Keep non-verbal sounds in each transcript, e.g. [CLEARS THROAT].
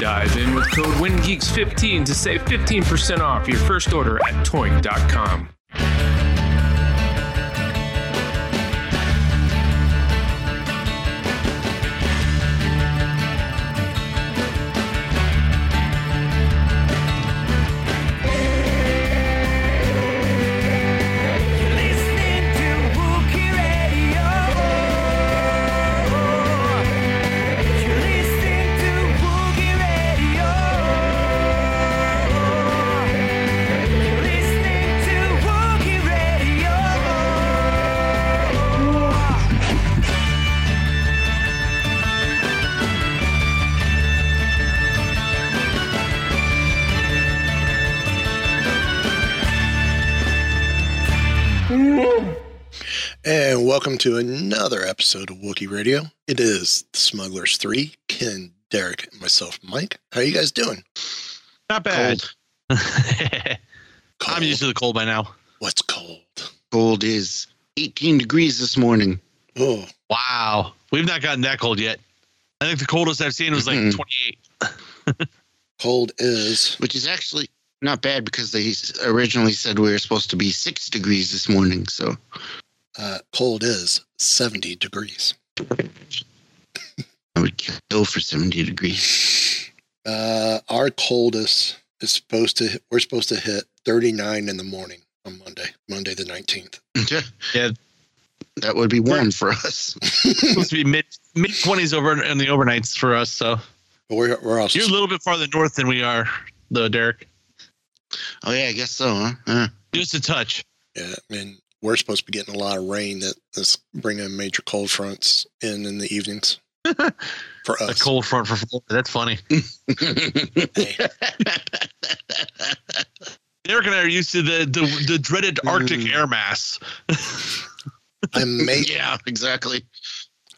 Dive in with code WINGEEKS15 to save 15% off your first order at toynk.com. welcome to another episode of Wookie Radio. It is the Smugglers 3, Ken, Derek, and myself, Mike. How are you guys doing? Not bad. Cold. [LAUGHS] I'm used to the cold by now. What's cold? cold is 18 degrees this morning. Oh, Wow. We've not gotten that cold yet. I think the coldest I've seen was like Mhm. 28. [LAUGHS] cold is which is actually not bad because they originally said we were supposed to be six degrees this morning. So uh, cold is 70 degrees. I would kill for 70 degrees. Uh, our coldest is supposed to we're supposed to hit 39 in the morning on Monday, Monday the 19th. Yeah. that would be warm for us. it's [LAUGHS] supposed to be mid mid 20s over in the overnights for us. So But we're we're also you're a little bit farther north than we are, though, Derek. oh yeah, I guess so. Huh? Uh, Just a touch. yeah, I mean we're supposed to be getting a lot of rain that is bringing major cold fronts in in the evenings [LAUGHS] for us. A cold front for Florida. That's funny. Hey, [LAUGHS] Derek and I are used to the the, the dreaded Arctic Mm. air mass. I may [LAUGHS] yeah, exactly.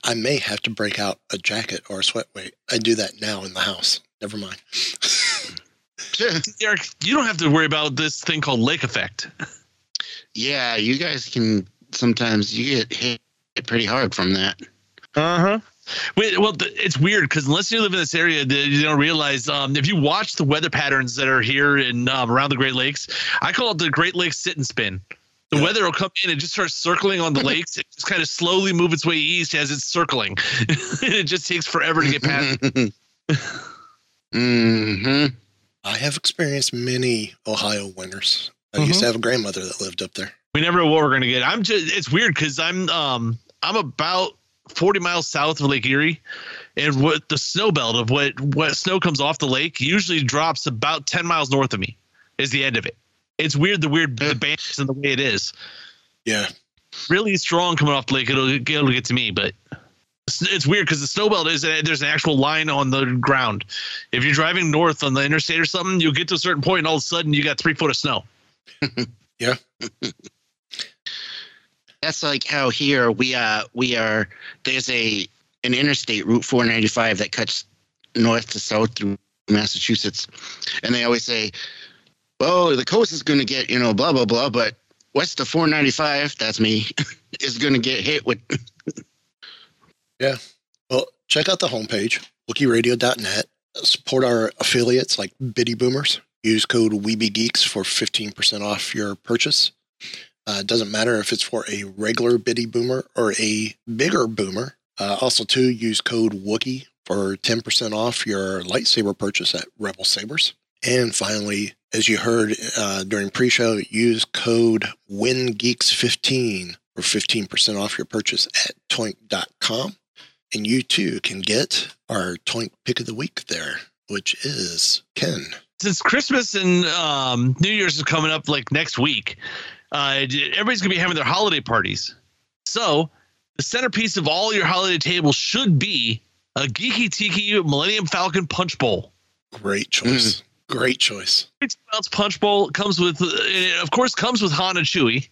I may have to break out a jacket or a sweat weight. I do that now in the house. Never mind. Eric, you don't have to worry about this thing called lake effect. Yeah, you guys can sometimes you get hit pretty hard from that. Uh huh. Wait, well, th- it's weird because unless you live in this area, th- you don't realize. Um, if you watch the weather patterns that are here in um, around the Great Lakes, I call it the Great Lakes sit and spin. The weather will come in and just start circling on the [LAUGHS] lakes. It just kind of slowly move its way east as it's circling. [LAUGHS] it just takes forever to get past. [LAUGHS] hmm I have experienced many Ohio winters. I used to have a grandmother that lived up there. we never know what we're gonna get. I'm just it's weird because I'm um I'm about 40 miles south of Lake Erie, and what the snow belt of what what snow comes off the lake usually drops about 10 miles north of me is the end of it. It's weird the weird the bands and the way it is. Yeah. Really strong coming off the lake. It'll get it'll get to me, but it's, it's weird because the snow belt is there's an actual line on the ground. If you're driving north on the interstate or something, you'll get to a certain point and all of a sudden you got three foot of snow. [LAUGHS] That's like how here we uh we are there's a an interstate Route 495 that cuts north to south through Massachusetts, and they always say, "Oh, the coast is going to get you know blah blah blah," but west of 495, that's me, [LAUGHS] is going to get hit with. [LAUGHS] Yeah well, check out the homepage, WookieRadio.net. Support our affiliates like Bitty Boomers. Use code WeeBeGeeks for 15% off your purchase. Uh, it doesn't matter if it's for a regular bitty boomer or a bigger boomer. Uh, also, too, use code Wookie for 10% off your lightsaber purchase at Rebel Sabers. And finally, as you heard uh, during pre-show, use code WinGeeks15 for 15% off your purchase at toynk.com. And you too can get our Toynk pick of the week there, which is Ken. Since Christmas and um, New Year's is coming up like next week, uh, everybody's going to be having their holiday parties. So the centerpiece of all your holiday tables should be a Geeky Tiki Millennium Falcon Punch Bowl. Great choice. Great choice. Six ounce punch bowl comes with, it of course, comes with Han and Chewie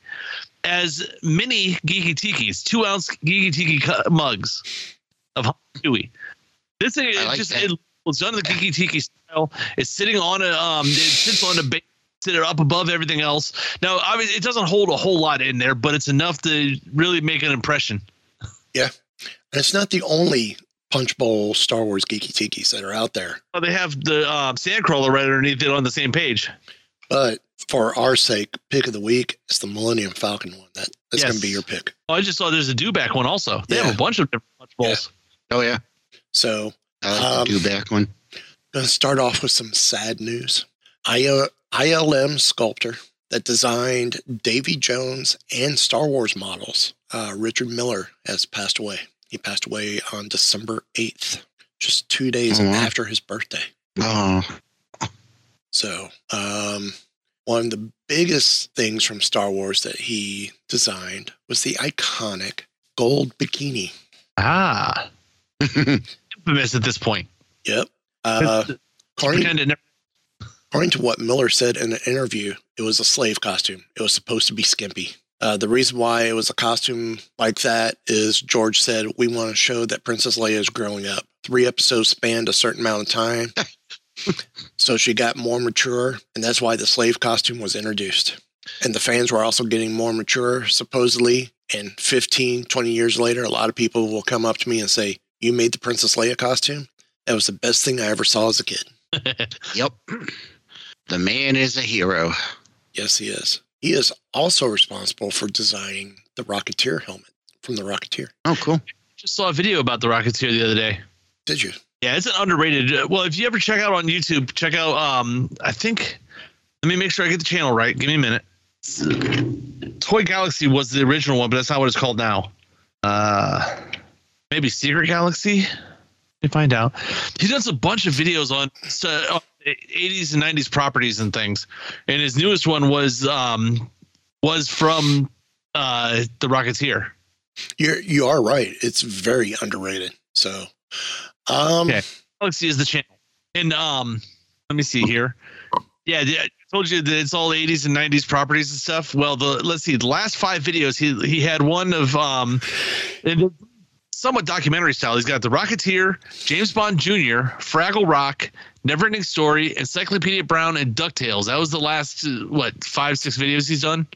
as mini Geeky Tikis, two ounce Geeky Tiki cu- mugs of Han and Chewie. This thing is like just that. it, it's done in the Geeky Tiki style. It's sitting on a um, it sits on a base. Sit up above everything else. Now, I mean, it doesn't hold a whole lot in there, but it's enough to really make an impression. Yeah, and it's not the only Punch Bowl Star Wars Geeky Tikis that are out there. Oh, they have the um, Sandcrawler right underneath it on the same page. But for our sake, pick of the week is the Millennium Falcon one. That that's Yes. going to be your pick. Oh, I just saw there's a dewback one also. They Yeah. have a bunch of different punch bowls. Oh yeah, So I like Um, the dewback one. Going to start off with some sad news. Uh, ILM sculptor that designed Davy Jones and Star Wars models, uh, Richard Miller, has passed away. He passed away on December 8th, just two days Oh, wow. after his birthday. Oh, So, um, one of the biggest things from Star Wars that he designed was the iconic gold bikini. Ah, [LAUGHS] infamous at this point. Yep. Uh, according, never- according to what Miller said in an interview, it was a slave costume. It was supposed to be skimpy. Uh, the reason why it was a costume like that is George said, We want to show that Princess Leia is growing up. Three episodes spanned a certain amount of time. [LAUGHS] so she got more mature, and that's why the slave costume was introduced. And the fans were also getting more mature, supposedly. And 15, 20 years later, a lot of people will come up to me and say, You made the Princess Leia costume? That was the best thing I ever saw as a kid. [LAUGHS] yep. The man is a hero. Yes, he is. He is also responsible for designing the Rocketeer helmet from the Rocketeer. Oh, cool. just saw a video about the Rocketeer the other day. Did you? Yeah, it's an underrated. uh, Well, if you ever check out on YouTube, check out. Um, I think. Let me make sure I get the channel right. Give me a minute. Toy Galaxy was the original one, but that's not what it's called now. Uh, maybe Secret Galaxy. Me find out. He does a bunch of videos on uh, 80s and 90s properties and things, and his newest one was um was from uh the Rocketeer. You're you are right. It's very underrated. So, um, Okay. Galaxy is the channel. And um, let me see here. Yeah, I told you that it's all 80s and 90s properties and stuff. Well, the let's see, the last five videos he he had one of um, and somewhat documentary style. He's got the Rocketeer, James Bond Jr., Fraggle Rock, Neverending Story, Encyclopedia Brown, and Ducktales. That was the last uh, what five six videos he's done.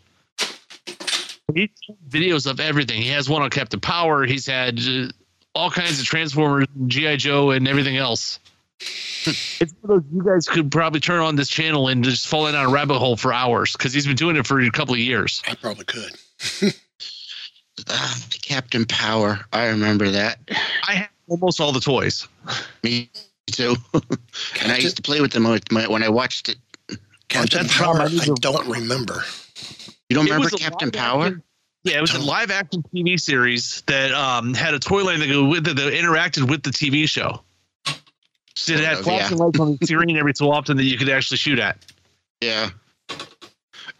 He's videos of everything. He has one on Captain Power. He's had uh, all kinds of Transformers, GI Joe, and everything else. [LAUGHS] it's one of those you guys could probably turn on this channel and just fall in on a rabbit hole for hours because he's been doing it for a couple of years. I probably could. [LAUGHS] Ah, Captain Power. I remember that. I have almost all the toys. Me too. [LAUGHS] and I used to play with them when I watched it. Captain that's the Power. I need I to- don't remember. You don't remember Captain Power? action- Yeah, it was a live action TV series that um, had a toy line that go with it that interacted with the TV show. So it had of, flashing lights on the [LAUGHS] screen every so often that you could actually shoot at. Yeah.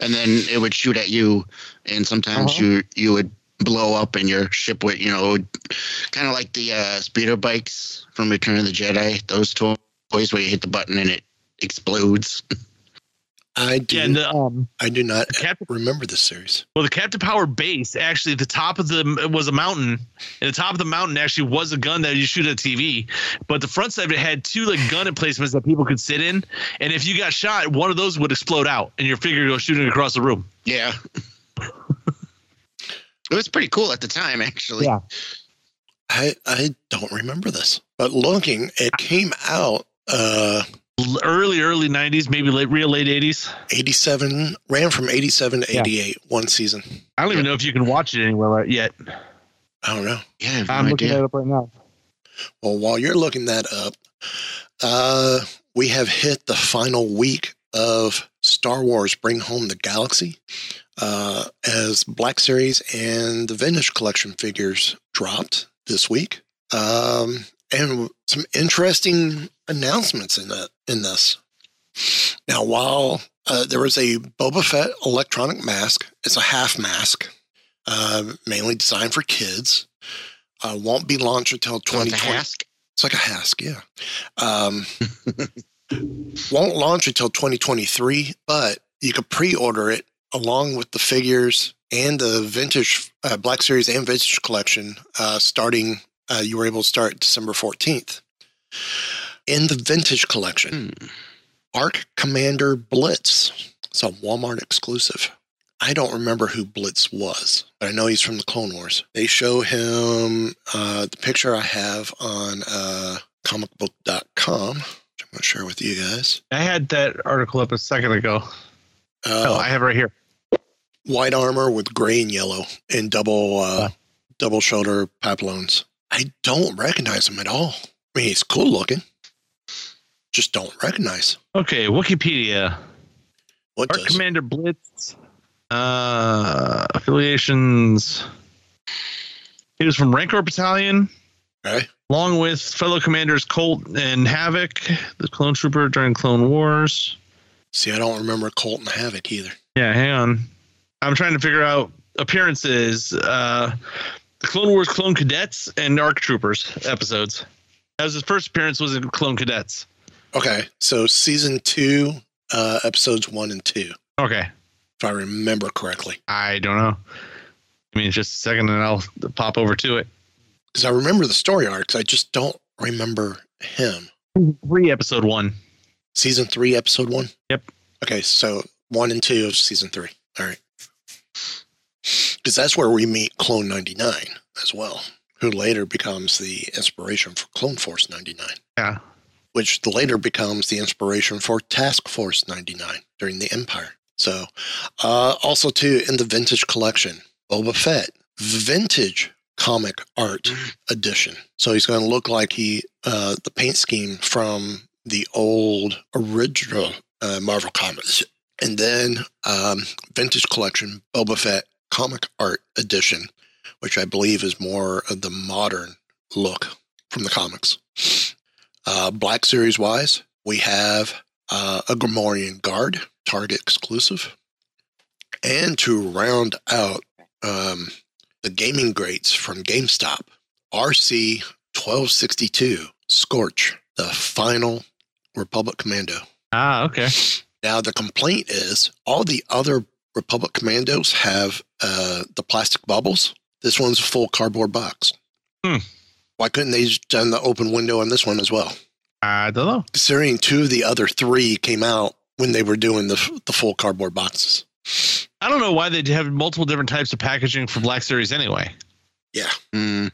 And then it would shoot at you, and sometimes Uh-huh. you you would blow up, and your ship would you know kind of like the uh, speeder bikes from Return of the Jedi. Those toys where you hit the button and it explodes. I do. Yeah, the, um, I do not Captain remember this series. Well, the Captain Power base actually, the top of the was a mountain, and the top of the mountain actually was a gun that you shoot at TV. But the front side of it had two like gun emplacements that people could sit in, and if you got shot, one of those would explode out, and your figure would go shooting across the room. Yeah. It was pretty cool at the time, actually. Yeah. I I don't remember this. But looking, it came out uh early early 90s, maybe late real late 80s. 87 ran from 87 to Yeah. 88 one season. I don't even know if you can watch it anywhere yet. I don't know. Yeah, I have I'm no looking idea. it up right now. Well, while you're looking that up, uh, we have hit the final week of Star Wars Bring Home the Galaxy uh, as Black Series and the Vintage Collection figures dropped this week. Um, and some interesting announcements in that in this. Now, while uh, there was a Boba Fett electronic mask, it's a half mask, uh, mainly designed for kids. Uh, won't be launched until So it's a 2020. Hask. It's like a Hask, yeah. Um, [LAUGHS] won't launch until 2023, but you could pre-order it along with the figures and the vintage uh, Black Series and Vintage Collection. Uh, starting, uh, you were able to start December 14th. In the Vintage Collection, Arc Commander Blitz. It's a Walmart exclusive. I don't remember who Blitz was, but I know he's from the Clone Wars. They show him uh, the picture I have on uh, comicbook.com, I'm going to share with you guys. I had that article up a second ago. Uh, oh, I have it right here. white armor with gray and yellow and double uh, double shoulder papillons. I don't recognize him at all. I mean, he's cool looking. Just don't recognize. Okay, Wikipedia. What Arc does? Commander Blitz. Uh, affiliations. He was from Rancor Battalion, Okay. Along with fellow commanders Colt and Havoc, the clone trooper during Clone Wars. See, I don't remember Colt and Havoc either. Yeah, hang on. I'm trying to figure out appearances. Uh, the Clone Wars Clone Cadets and Arc Troopers episodes. That was his first appearance was in Clone Cadets. Okay, so season two, uh, episodes one and two, Okay. if I remember correctly. I don't know. I mean, just a second and I'll pop over to it. Because I remember the story arcs, I just don't remember him. Three episode one. Season three, episode one? Yep. Okay, so one and two of season three. All right. Because that's where we meet Clone 99 as well, who later becomes the inspiration for Clone Force 99, Yeah. which later becomes the inspiration for Task Force 99 during the Empire. So, uh, also, too, in the vintage collection, Boba Fett, vintage comic art edition. So he's going to look like he, uh, the paint scheme from the old original uh, Marvel comics. And then um, vintage collection Boba Fett comic art edition, which I believe is more of the modern look from the comics. Uh, Black Series wise, we have uh, a Gamorrean Guard, Target exclusive. And to round out um, the gaming greats from GameStop, RC 1262 Scorch, the final Republic Commando. Ah, okay. Now, the complaint is all the other Republic Commandos have uh, the plastic bubbles. This one's a full cardboard box. Hmm. Why couldn't they just done the open window on this one as well? I don't know. Considering two of the other three came out when they were doing the the full cardboard boxes. I don't know why they have multiple different types of packaging for Black Series anyway. Yeah, Mm,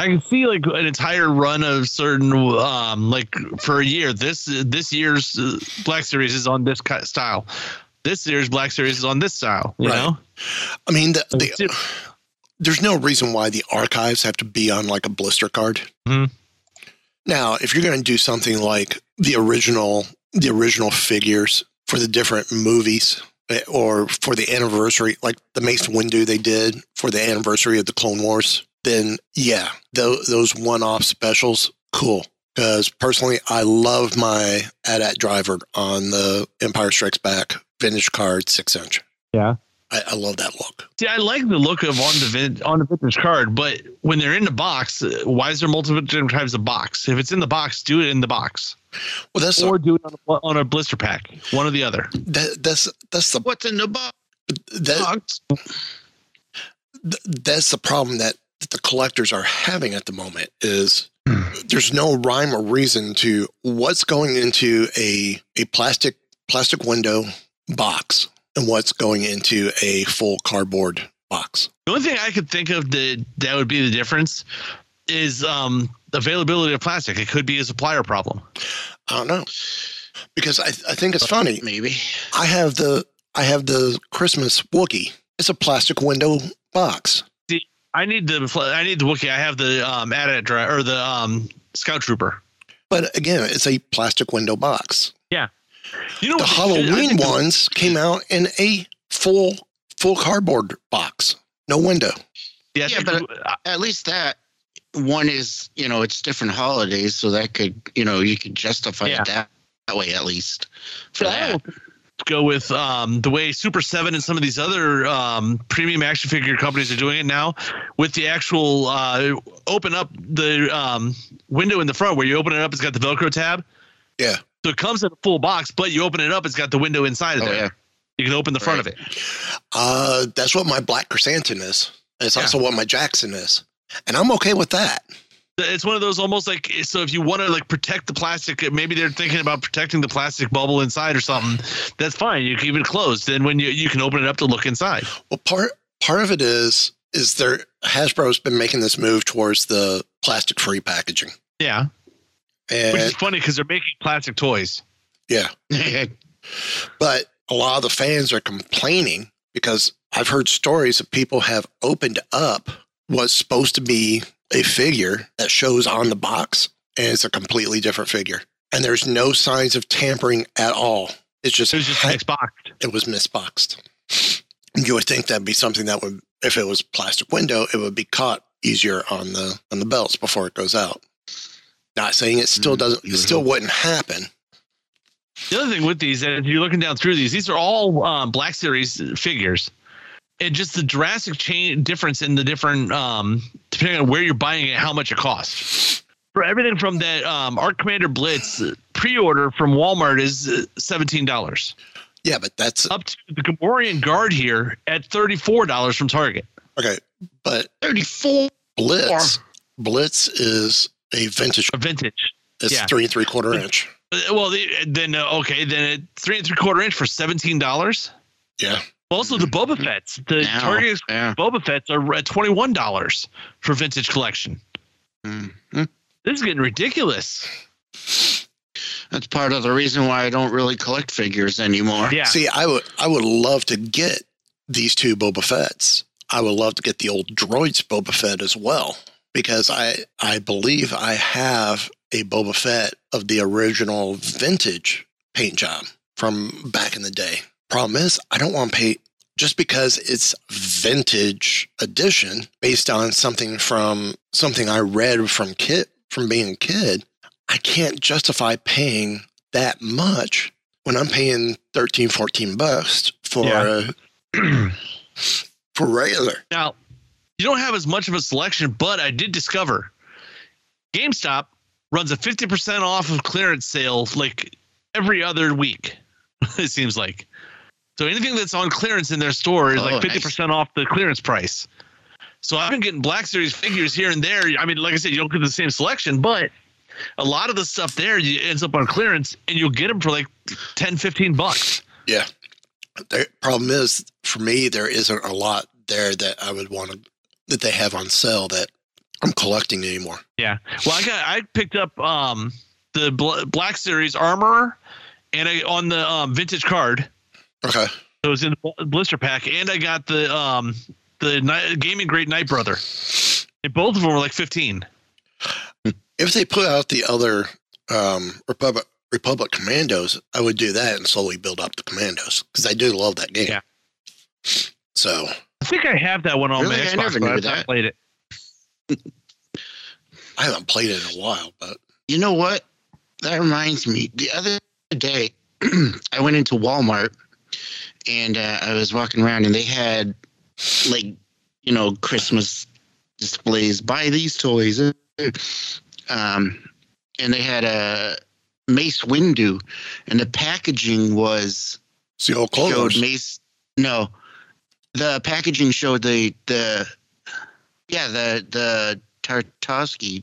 I can see like an entire run of certain, um, like for a year. This this year's uh, Black Series is on this style. This year's Black Series is on this style. You Right. know, I mean, the, the, there's no reason why the archives have to be on like a blister card. Mhm. Now, if you're going to do something like the original, the original figures for the different movies, or for the anniversary, like the Mace Windu they did for the anniversary of the Clone Wars, then yeah, those, those one-off specials, cool. Because personally, I love my AT-AT driver on the Empire Strikes Back vintage card six inch. Yeah. I, I love that look. see, I like the look of on the vin- on the vintage card, but when they're in the box, uh, why is there multiple different types of box? If it's in the box, do it in the box, Well, that's or do it on a, on a blister pack. One or the other. that, that's that's the what's in the box? that, th- that's the problem that the collectors are having at the moment is there's no rhyme or reason to what's going into a a plastic plastic window box and what's going into a full cardboard box. The only thing I could think of that that would be the difference is um availability of plastic. It could be a supplier problem. I don't know because I I think it's funny. Maybe. I have the I have the Christmas Wookie. It's a plastic window box. I need the I need the Wookiee. I have the um AT-AT dri or the um Scout Trooper. But again, it's a plastic window box. Yeah. You know The what they should- I Halloween ones came out in a full full cardboard box, no window. Yeah, Yeah, but- At least that one is, you know, it's different holidays, so that could, you know, you could justify Yeah. it that, that way at least for I that. go with um, the way Super Seven and some of these other um, premium action figure companies are doing it now, with the actual uh, open up the um, window in the front where you open it up, it's got the Velcro tab. Yeah. So it comes in a full box, but you open it up, it's got the window inside of Oh, there. yeah. You can open the front of it. Uh, that's what my black chrysanthemum is. It's Yeah. also what my Jackson is, and I'm okay with that. It's one of those almost like so if you want to like protect the plastic, maybe they're thinking about protecting the plastic bubble inside or something. That's fine. You keep it closed. Then when you you can open it up to look inside. Well, part part of it is is there Hasbro's been making this move towards the plastic free packaging, Yeah, which is funny because they're making plastic toys. yeah, [LAUGHS] but a lot of the fans are complaining because I've heard stories of people have opened up what's supposed to be a figure that shows on the box, and it's a completely different figure, and there's no signs of tampering at all. It's just It was just Xboxed. it was misboxed. You would think that'd be something that would, if it was plastic window, it would be caught easier on the on the belts before it goes out. Not saying it still Mm, doesn't, it still wouldn't happen. The other thing with these, and if you're looking down through these, these are all um, Black Series figures. And just the drastic change difference in the different, um, depending on where you're buying it, how much it costs. For everything from that um, Arc Commander Blitz pre-order from Walmart is uh, seventeen dollars, Yeah, but that's up to the Gamorrean Guard here at thirty-four dollars from Target. okay. But 34. Blitz, Blitz is a vintage. A vintage. It's yeah. three and three quarter inch. Uh, Well, then uh, okay, then at three and three quarter inch for seventeen dollars. Yeah, Also, the Boba Fett's, the Now, Target yeah. Boba Fett's are at twenty one dollars for vintage collection. Mhm. This is getting ridiculous. That's part of the reason why I don't really collect figures anymore. Yeah, See, I would I would love to get these two Boba Fett's. I would love to get the old droids Boba Fett as well because I I believe I have a Boba Fett of the original vintage paint job from back in the day. Problem is, I don't want to pay just because it's vintage edition based on something from something I read from kid from being a kid. I can't justify paying that much when I'm paying 13, 14 bucks for Yeah. uh, [CLEARS THROAT] for regular. Now, you don't have as much of a selection, but I did discover GameStop runs a 50% off of clearance sale like every other week, [LAUGHS] it seems like. So anything that's on clearance in their store is Oh, like 50% off the clearance price. So I've been getting Black Series figures here and there. I mean, like I said, you don't get the same selection, but a lot of the stuff there you, ends up on clearance and you'll get them for like 10, 15 bucks. Yeah. The problem is for me, there isn't a lot there that I would want to that they have on sale that I'm collecting anymore. Yeah. Well, I got I picked up um the Bl- Black Series armor and I on the um, vintage card. Okay. So it was in the blister pack, and I got the um the Ni- gaming great Night Brother. And both of them were like fifteen. If they put out the other um, Republic Republic Commandos, I would do that and slowly build up the Commandos because I do love that game. Yeah. So I think I have that one on Really? my I Xbox, never but I've that. not played it. [LAUGHS] I haven't played it in a while, but You know what? That reminds me. The other day, [CLEARS THROAT] I went into Walmart and uh, I was walking around, and they had like, you know, Christmas displays. Buy these toys. Um, and they had a Mace Windu, and the packaging was it's the old Clone showed Wars. Mace. No, the packaging showed the the yeah the the Tartakovsky,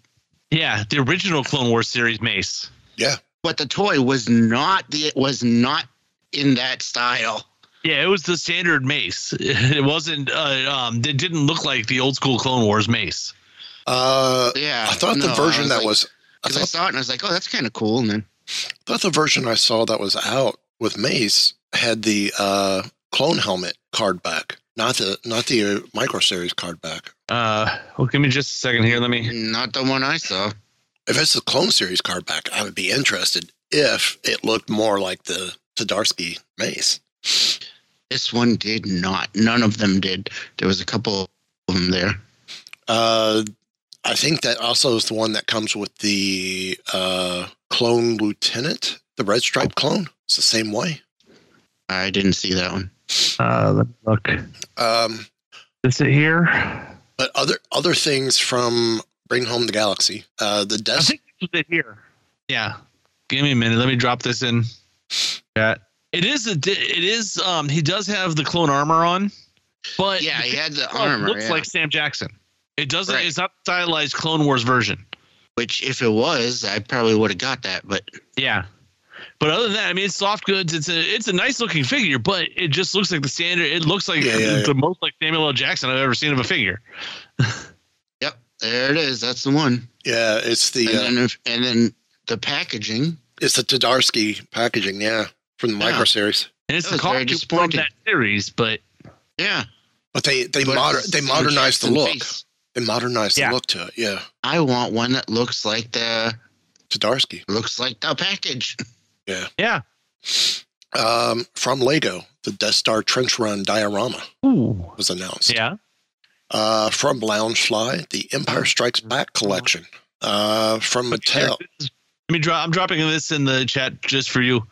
Yeah, the original Clone Wars series Mace. Yeah, but the toy was not the it was not in that style. Yeah, it was the standard Mace. [LAUGHS] It wasn't. Uh, um, it didn't look like the old school Clone Wars Mace. Uh, Yeah, I thought no, the version was that like- was I Because I, thought, saw it and I was like, oh, that's kind of cool. And then thought the version I saw that was out with Mace had the uh, clone helmet card back, not the not the uh, micro series card back. Uh, well, give me just a second here. Let me. not the one I saw. If it's the clone series card back, I would be interested if it looked more like the Tadarsky Mace. This one did not. None of them did. There was a couple of them there. Uh, I think that also is the one that comes with the uh, clone lieutenant, the red stripe clone. It's the same way. I didn't see that one. Uh, let me look. Um, Is it here? but other other things from Bring Home the Galaxy. Uh, the I think this was here. Yeah. Give me a minute. Let me drop this in. Chat. It is a, it is Um. He does have the clone armor on, but Yeah, he had the armor. looks yeah. like Sam Jackson. It doesn't. Right. It's not stylized Clone Wars version. Which, if it was, I probably would have got that. But Yeah. But other than that, I mean, it's soft goods. It's a it's a nice looking figure, but it just looks like the standard. It looks like Yeah, yeah, yeah. the most like Samuel L. Jackson I've ever seen of a figure. [LAUGHS] yep, there it is. That's the one. Yeah, it's the and, uh, then if, and then the packaging. it's the Tadarsky packaging. Yeah, from the Yeah. micro series. And it's That the was from disappointing. that series, but Yeah, But they they but moder- they modernized the look. face. They modernized Yeah. the look to it. Yeah, I want one that looks like the Tadarsky. looks like the package. yeah. Yeah. Um, from Lego, the Death Star Trench Run diorama Ooh. was announced. Yeah. Uh, from Loungefly, the Empire Strikes Back collection. Uh, from Mattel. Let me drop. I'm dropping this in the chat just for you,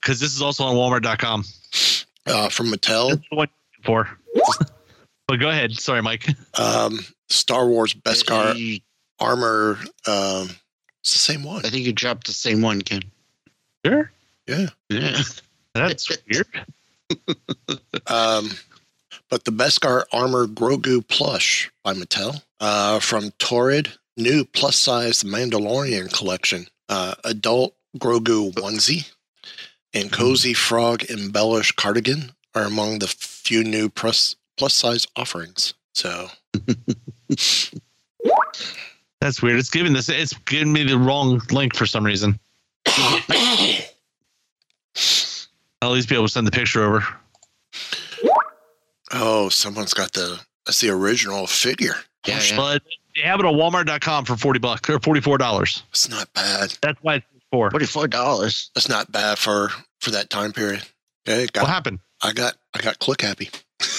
because this is also on Walmart.com. Uh, from Mattel, That's the one you're looking for. [LAUGHS] but go ahead. Sorry, Mike. um, Star Wars Beskar You- armor. Um, it's the same one. I think you dropped the same one, Ken. Sure. Yeah. Yeah. That's [LAUGHS] weird. Um, but the Beskar Armor Grogu plush by Mattel uh, from Torrid, new plus size Mandalorian collection, uh, adult Grogu onesie, and hmm. cozy frog embellished cardigan are among the few new plus plus size offerings. So [LAUGHS] That's weird. It's giving this. It's giving me the wrong link for some reason. [COUGHS] I'll at least be able to send the picture over. oh, someone's got the that's the original figure. Yeah, yeah. But they have it on Walmart.com for forty bucks or forty four dollars. It's not bad. That's why for. Forty-four dollars. That's not bad for for that time period. Okay, got, What happened? I got I got click happy. [LAUGHS]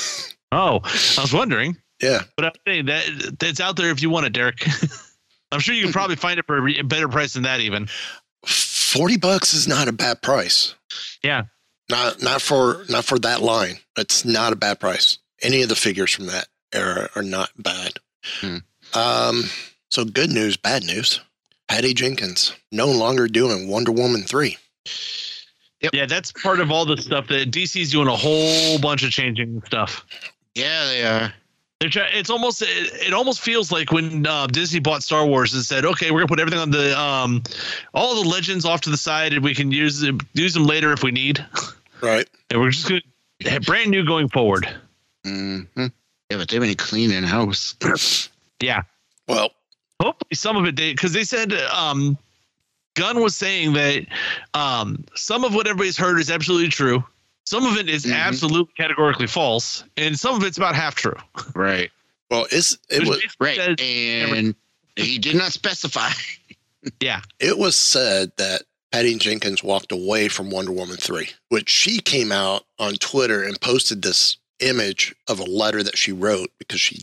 Oh, I was wondering. Yeah, But I'm saying that that's out there if you want it, Derek. [LAUGHS] I'm sure you can probably find it for a better price than that, even. forty bucks is not a bad price. Yeah. Not not for not for that line. It's not a bad price. Any of the figures from that era are not bad. Hmm. Um. So good news, bad news. Patty Jenkins no longer doing Wonder Woman three. Yeah, that's part of all the stuff that DC's doing a whole bunch of changing stuff. Yeah, they are. They're try- it's almost it, it almost feels like when uh, Disney bought Star Wars and said, "Okay, we're gonna put everything on the um, all the legends off to the side, and we can use them, use them later if we need." Right. And we're just gonna brand new going forward. hmm Yeah, but they've been cleaning house. Yeah, Well, hopefully some of it did because they said um, Gunn was saying that um, some of what everybody's heard is absolutely true. Some of it is Mhm. absolutely categorically false, and some of it's about half true. right. well, it's it was Right. And he did not specify. [LAUGHS] yeah, it was said that Patty Jenkins walked away from Wonder Woman 3, which she came out on Twitter and posted this image of a letter that she wrote because she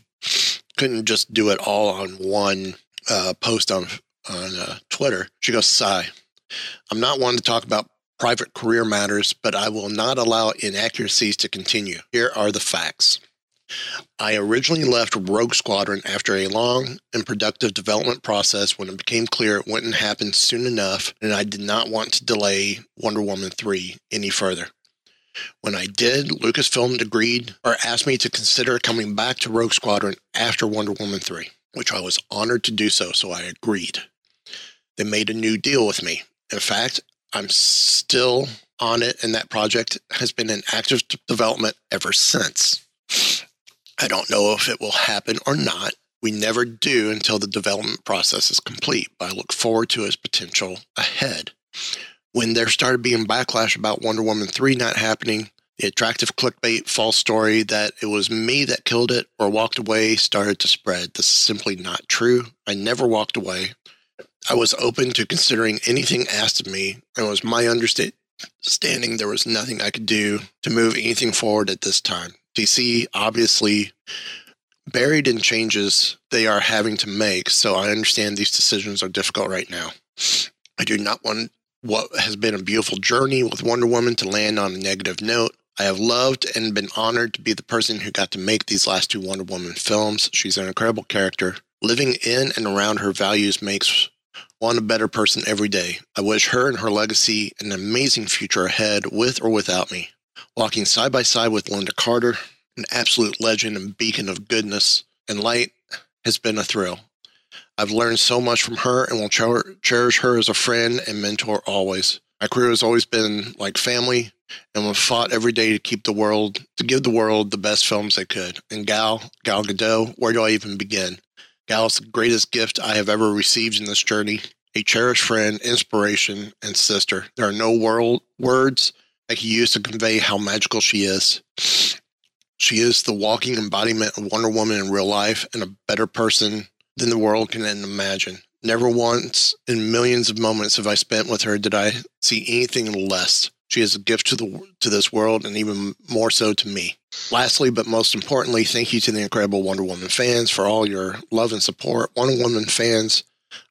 couldn't just do it all on one uh, post on on uh, Twitter. She goes, "Sigh, I'm not one to talk about private career matters, but I will not allow inaccuracies to continue. Here are the facts." I originally left Rogue Squadron after a long and productive development process when it became clear it wouldn't happen soon enough, and I did not want to delay Wonder Woman 3 any further. When I did, Lucasfilm agreed or asked me to consider coming back to Rogue Squadron after Wonder Woman 3, which I was honored to do so, so I agreed. They made a new deal with me. In fact, I'm still on it, and that project has been in active development ever since. I don't know if it will happen or not, We never do until the development process is complete, but I look forward to its potential ahead. When there started being backlash about Wonder Woman 3 not happening, the attractive clickbait false story that it was me that killed it or walked away started to spread. This is simply not true. I never walked away. I was open to considering anything asked of me, and it was my understanding there was nothing I could do to move anything forward at this time. DC obviously buried in changes they are having to make, so I understand these decisions are difficult right now. I do not want what has been a beautiful journey with Wonder Woman to land on a negative note. I have loved and been honored to be the person who got to make these last two Wonder Woman films. She's an incredible character. Living in and around her values makes one a better person every day. I wish her and her legacy an amazing future ahead with or without me. Walking side by side with Lynda Carter, an absolute legend and beacon of goodness and light, has been a thrill. I've learned so much from her and will cher- cherish her as a friend and mentor always. My career has always been like family, and we've fought every day to keep the world, to give the world the best films they could. And Gal, Gal Gadot, where do I even begin? Gal is the greatest gift I have ever received in this journey. A cherished friend, inspiration, and sister. There are no world words I can use to convey how magical she is. She is the walking embodiment of Wonder Woman in real life and a better person than the world can imagine. Never once in millions of moments have I spent with her did I see anything less. She is a gift to the to this world and even more so to me. Lastly, but most importantly, thank you to the incredible Wonder Woman fans for all your love and support. Wonder Woman fans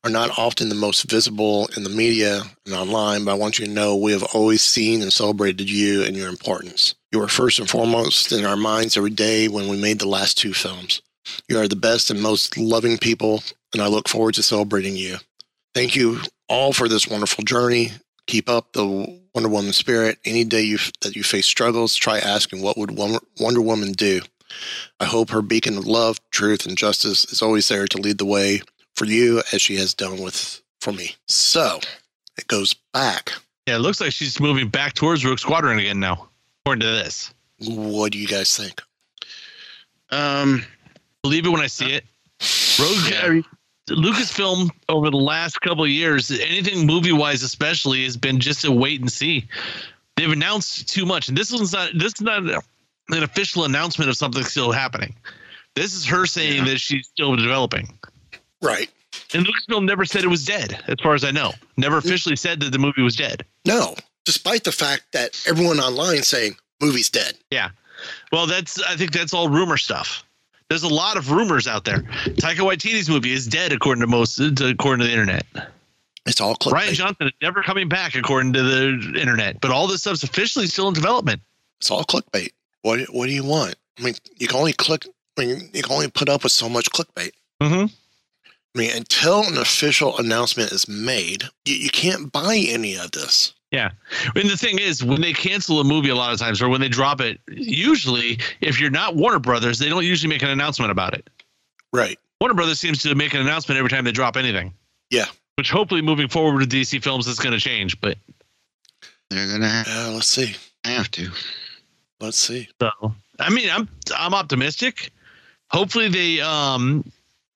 are not often the most visible in the media and online, but I want you to know we have always seen and celebrated you and your importance. You were first and foremost in our minds every day when we made the last two films. You are the best and most loving people, and I look forward to celebrating you. Thank you all for this wonderful journey. Keep up the Wonder Woman spirit. Any day you, that you face struggles, try asking, What would Wonder Wonder Woman do? I hope her beacon of love, truth, and justice is always there to lead the way for you as she has done with for me. So it goes back. Yeah, it looks like she's moving back towards Rogue Squadron again now, according to this. What do you guys think? Um, Believe it when I see it. Rogue I mean, Lucasfilm over the last couple of years, anything movie wise, especially, has been just a wait and see. They've announced too much, and this is not this is not an official announcement of something still happening. This is her saying that she's still developing. Right. And Lucasfilm never said it was dead, as far as I know. Never mm. officially said that the movie was dead. No, despite the fact that everyone online saying movie's dead. Yeah. Well, that's I think that's all rumor stuff. There's a lot of rumors out there. Taika Waititi's movie is dead, according to most, according to the internet. It's all clickbait. Rian Johnson is never coming back, according to the internet. But all this stuff's officially still in development. It's all clickbait. What What do you want? I mean, you can only click. I mean, you can only put up with so much clickbait. Mm-hmm. I mean, until an official announcement is made, you, you can't buy any of this. Yeah. And the thing is, when they cancel a movie, a lot of times, or when they drop it, usually, if you're not Warner Brothers, they don't usually make an announcement about it. Right. Warner Brothers seems to make an announcement every time they drop anything. Yeah. Which hopefully, moving forward with DC films, is going to change. But they're gonna have, Uh, let's see. I have to. Let's see. so, I mean, I'm I'm optimistic. Hopefully, they um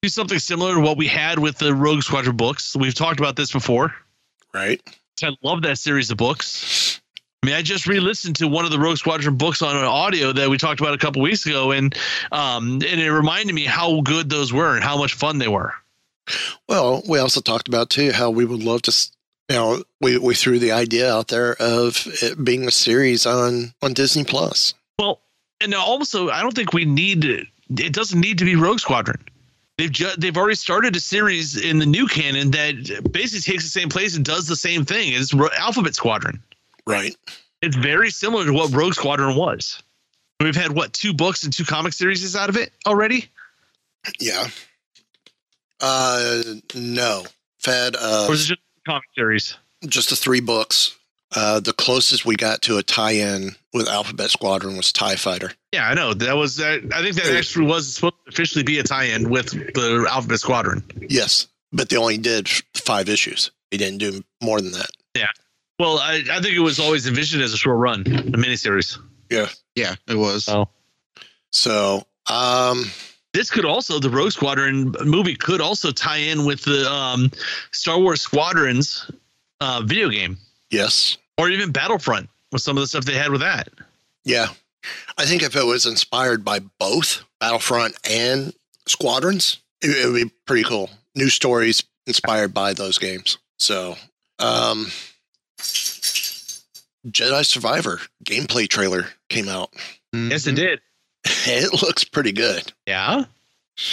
do something similar to what we had with the Rogue Squadron books. We've talked about this before. Right. I love that series of books. I mean, I just re-listened to one of the Rogue Squadron books on an audio that we talked about a couple weeks ago, and um, and it reminded me how good those were and how much fun they were. Well, we also talked about too how we would love to. s- You know, we we threw the idea out there of it being a series on on Disney Plus. Well, and also, I don't think we need it. Doesn't need to be Rogue Squadron. They've just they've already started a series in the new canon that basically takes the same place and does the same thing as Ro- Alphabet Squadron. Right. It's very similar to what Rogue Squadron was. We've had what two books and two comic series out of it already. Yeah. Uh, no. Fed uh, Or is it just a comic series? just the three books. Uh, the closest we got to a tie-in with Alphabet Squadron was Tie Fighter. Yeah, I know. That was. Uh, I think that actually was supposed to officially be a tie-in with the Alphabet Squadron. Yes, but they only did five issues. They didn't do more than that. Yeah. Well, I, I think it was always envisioned as a short run, a miniseries. Yeah. Yeah, it was. Oh. So, um, this could also the Rogue Squadron movie could also tie in with the um, Star Wars Squadrons uh, video game, Yes. Or even Battlefront with some of the stuff they had with that. Yeah. I think if it was inspired by both Battlefront and Squadrons, it, it would be pretty cool. New stories inspired by those games. So, um, Jedi Survivor gameplay trailer came out. Yes, it did. [LAUGHS] It looks pretty good. Yeah.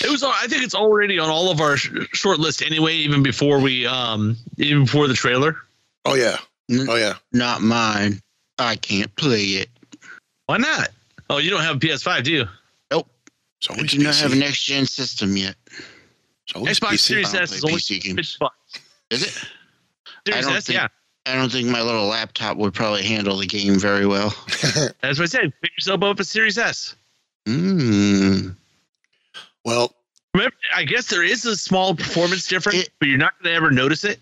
It was. I think it's already on all of our sh- short list anyway. Even before we, um, even before the trailer. Oh yeah. N- Oh yeah. Not mine. I can't play it. Why not? Oh, you don't have a PS5, do you? It's I always do not have a next gen system yet. It's always Xbox PC. Series I S is play only PC games. fifty bucks. Is it? I Series don't S, think- yeah. I don't think my little laptop would probably handle the game very well. [LAUGHS] That's what I said. Pick yourself up a Series S. Mm. Well, Remember, I guess there is a small performance difference, It- but you're not going to ever notice it.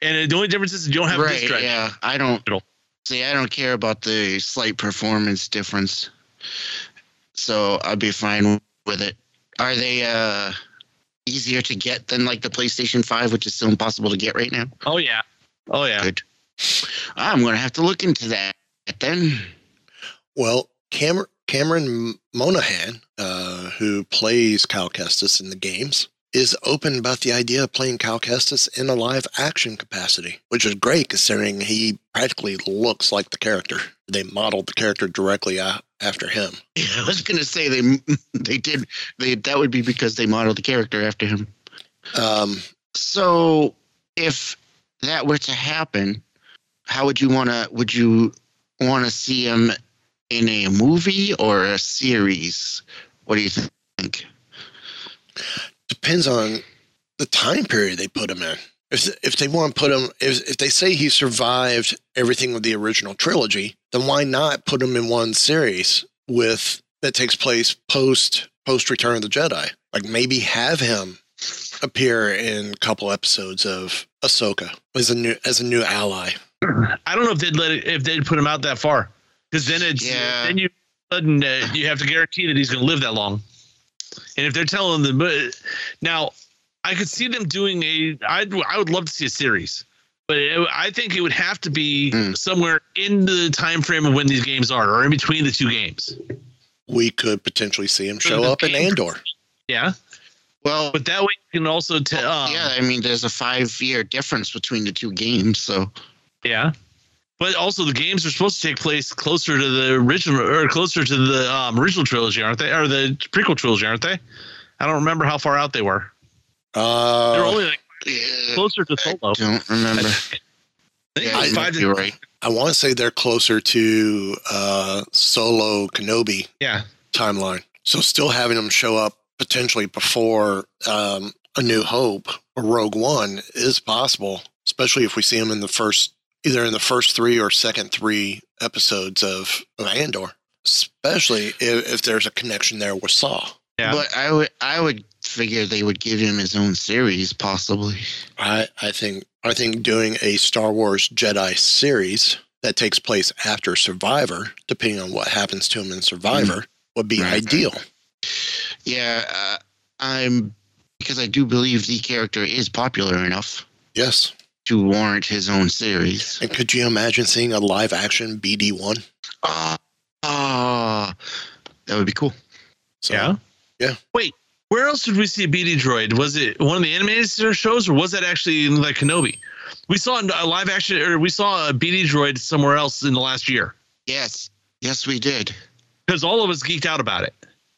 And the only difference is you don't have a Right, disk yeah. I don't It'll- see. I don't care about the slight performance difference, so I'd be fine with it. Are they uh easier to get than like the PlayStation Five, which is still impossible to get right now? Oh yeah. Oh yeah. Good. I'm gonna have to look into that then. well, Cam- Cameron Monaghan, uh, who plays Cal Kestis in the games, is open about the idea of playing Cal Kestis in a live action capacity, which is great considering he practically looks like the character. They modeled the character directly after him. Yeah, I was gonna say they [LAUGHS] they did they that would be because they modeled the character after him. Um, So if that were to happen, how would you want to? Would you want to see him in a movie or a series? What do you think? Depends on the time period they put him in. If if they want to put him, if if they say he survived everything of the original trilogy, then why not put him in one series with that takes place post post Return of the Jedi? Like maybe have him appear in a couple episodes of Ahsoka as a new as a new ally. I don't know if they'd let it, if they'd put him out that far, because then it's Yeah. then you sudden uh, you have to guarantee that he's going to live that long. And if they're telling them, but now I could see them doing a. I'd I would love to see a series, but it, I think it would have to be Hmm. somewhere in the time frame of when these games are, or in between the two games. We could potentially see him show the up in Andor. Yeah, Well, but that way you can also tell. Um, yeah, I mean, there's a five year difference between the two games, so Yeah. But also, the games are supposed to take place closer to the original, or closer to the um, original trilogy, aren't they? Or the prequel trilogy, aren't they? I don't remember how far out they were. They're Uh, only like closer to I Solo. don't remember. I think it Yeah, was five might to- right. I want to say they're closer to uh, Solo Kenobi Yeah. timeline. So still having them show up potentially before um, A New Hope or Rogue One is possible, especially if we see them in the first, either in the first three or second three episodes of, of Andor. Especially if, if there's a connection there with Saw. Yeah. But I would I would figure they would give him his own series, possibly. I, I think I think doing a Star Wars Jedi series that takes place after Survivor, depending on what happens to him in Survivor, would be Right, right. ideal. Yeah, uh, I'm because I do believe the character is popular enough Yes. To warrant his own series. And could you imagine seeing a live action BD one? Ah, ah, that would be cool. So, yeah. yeah. Wait, where else did we see a BD droid? Was it one of the animated shows, or was that actually in like Kenobi? We saw a live action, or we saw a BD droid somewhere else in the last year Yes, yes, we did. because all of us geeked out about it.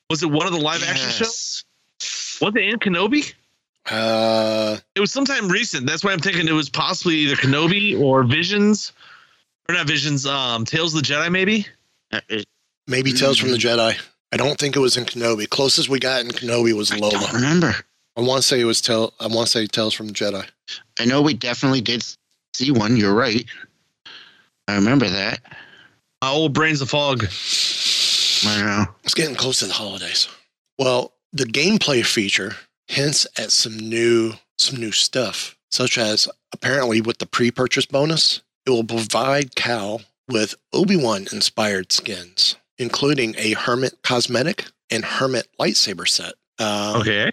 Was it one of the live action shows? Was it in Kenobi? Uh, It was sometime recent. That's why I'm thinking it was possibly either Kenobi or Visions, or not Visions. Um, Tales of the Jedi, maybe. Uh, it- maybe Tales from the Jedi. I don't think it was in Kenobi. Closest we got in Kenobi was I don't remember. I want to say it was Tell. I want to say Tales from the Jedi. I know we definitely did see one. You're right. I remember that. My old brain's a fog. I know. It's getting close to the holidays. Well, the gameplay feature hints at some new some new stuff, such as apparently with the pre-purchase bonus, it will provide Cal with Obi-Wan inspired skins, including a Hermit cosmetic and Hermit lightsaber set. Um, Okay.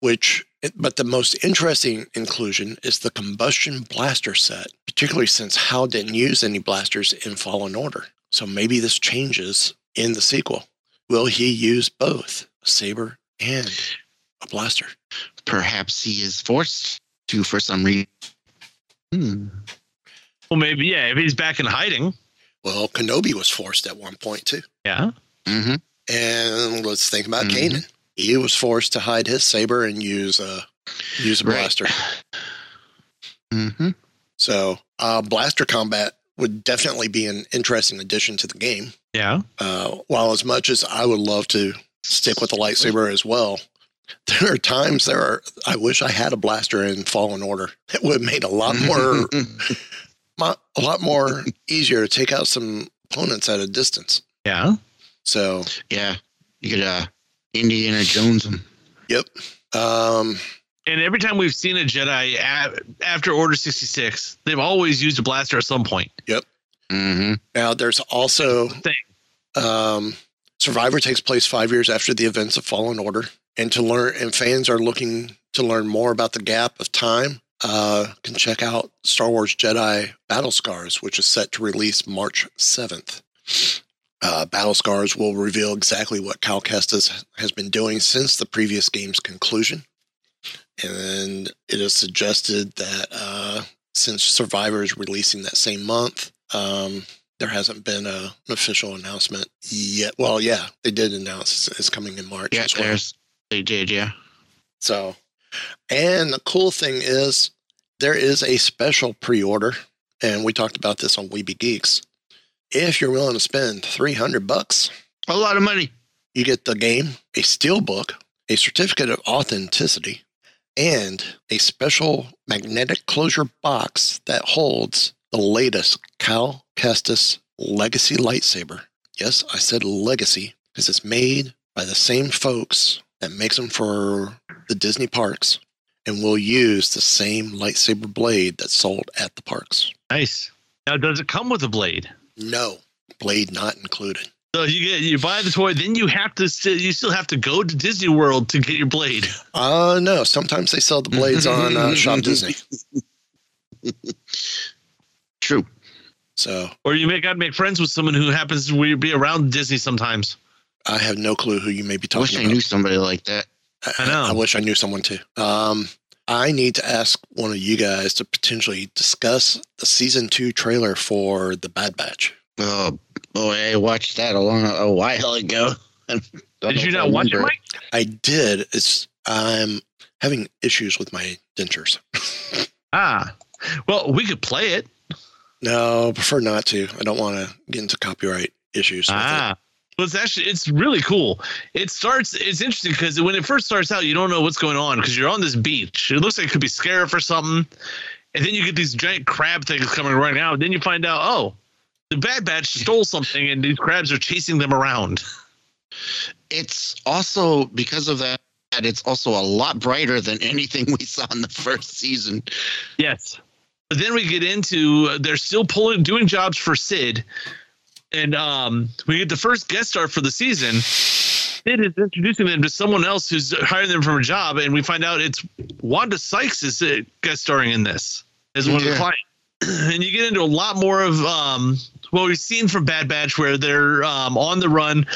Which, but the most interesting inclusion is the combustion blaster set, particularly since Cal didn't use any blasters in Fallen Order. So maybe this changes in the sequel. Will he use both saber and a blaster? Perhaps he is forced to for some reason. Hmm. Well, maybe yeah. If he's back in hiding, Well, Kenobi was forced at one point too. yeah. hmm And let's think about Mhm. Kanan. He was forced to hide his saber and use a use a Right. blaster. [SIGHS] hmm So uh, blaster combat would definitely be an interesting addition to the game. Yeah. Uh, while as much as I would love to stick with the lightsaber as well, [LAUGHS] there are times there are I wish I had a blaster in Fallen Order. It would have made a lot more [LAUGHS] a lot more easier to take out some opponents at a distance. Yeah. So yeah, you could uh, Indiana Jones him. yep. Um, And every time we've seen a Jedi a- after Order 66, they've always used a blaster at some point. Yep. Mm-hmm. now there's also Thing. um, Survivor takes place five years after the events of Fallen Order, and to learn and fans are looking to learn more about the gap of time. Uh, can check out Star Wars Jedi Battle Scars, which is set to release March seventh. Uh, Battle Scars will reveal exactly what Cal Kestis has been doing since the previous game's conclusion, and it is suggested that uh, since Survivor is releasing that same month, um, there hasn't been a, an official announcement yet. Well, yeah, they did announce it's, it's coming in March Yeah, well. there's they did. Yeah. So, and the cool thing is there is a special pre-order, and we talked about this on Weeby Geeks. If you're willing to spend 300 bucks, A lot of money. you get the game, a steel book, a certificate of authenticity, and a special magnetic closure box that holds the latest Cal Kestis Legacy lightsaber. Yes, I said legacy because it's made by the same folks that makes them for the Disney parks and will use the same lightsaber blade that's sold at the parks. Nice. Now, does it come with a blade? No, blade not included. So you get you buy the toy, then you have to still you still have to go to Disney World to get your blade. [LAUGHS] Uh no, sometimes they sell the blades on uh, Shop Disney. [LAUGHS] True. So Or you may got to make friends with someone who happens to be around Disney sometimes. I have no clue who you may be talking. I wish talking I knew somebody like that. I know. I wish I knew someone too. Um, I need to ask one of you guys to potentially discuss the season two trailer for the Bad Batch. Oh boy, I watched that a long a while ago. [LAUGHS] Did you not I watch it, Mike? I did. It's I'm having issues with my dentures. [LAUGHS] Ah, well, we could play it. no, prefer not to. I don't want to get into copyright issues. with it. Ah. Well, it's actually it's really cool. It starts. It's interesting because when it first starts out, you don't know what's going on because you're on this beach. It looks like it could be Scarif or something, and then you get these giant crab things coming right out. Then you find out, oh, the Bad Batch stole something, and these crabs are chasing them around. It's also because of that. It's also a lot brighter than anything we saw in the first season. Yes. But then we get into uh, they're still pulling doing jobs for Cid, and um, we get the first guest star for the season. Cid is introducing them to someone else who's hiring them from a job, and we find out it's Wanda Sykes is guest starring in this as one of the Yeah. clients. [CLEARS THROAT] and you get into a lot more of um, what we've seen from Bad Batch, where they're um, on the run,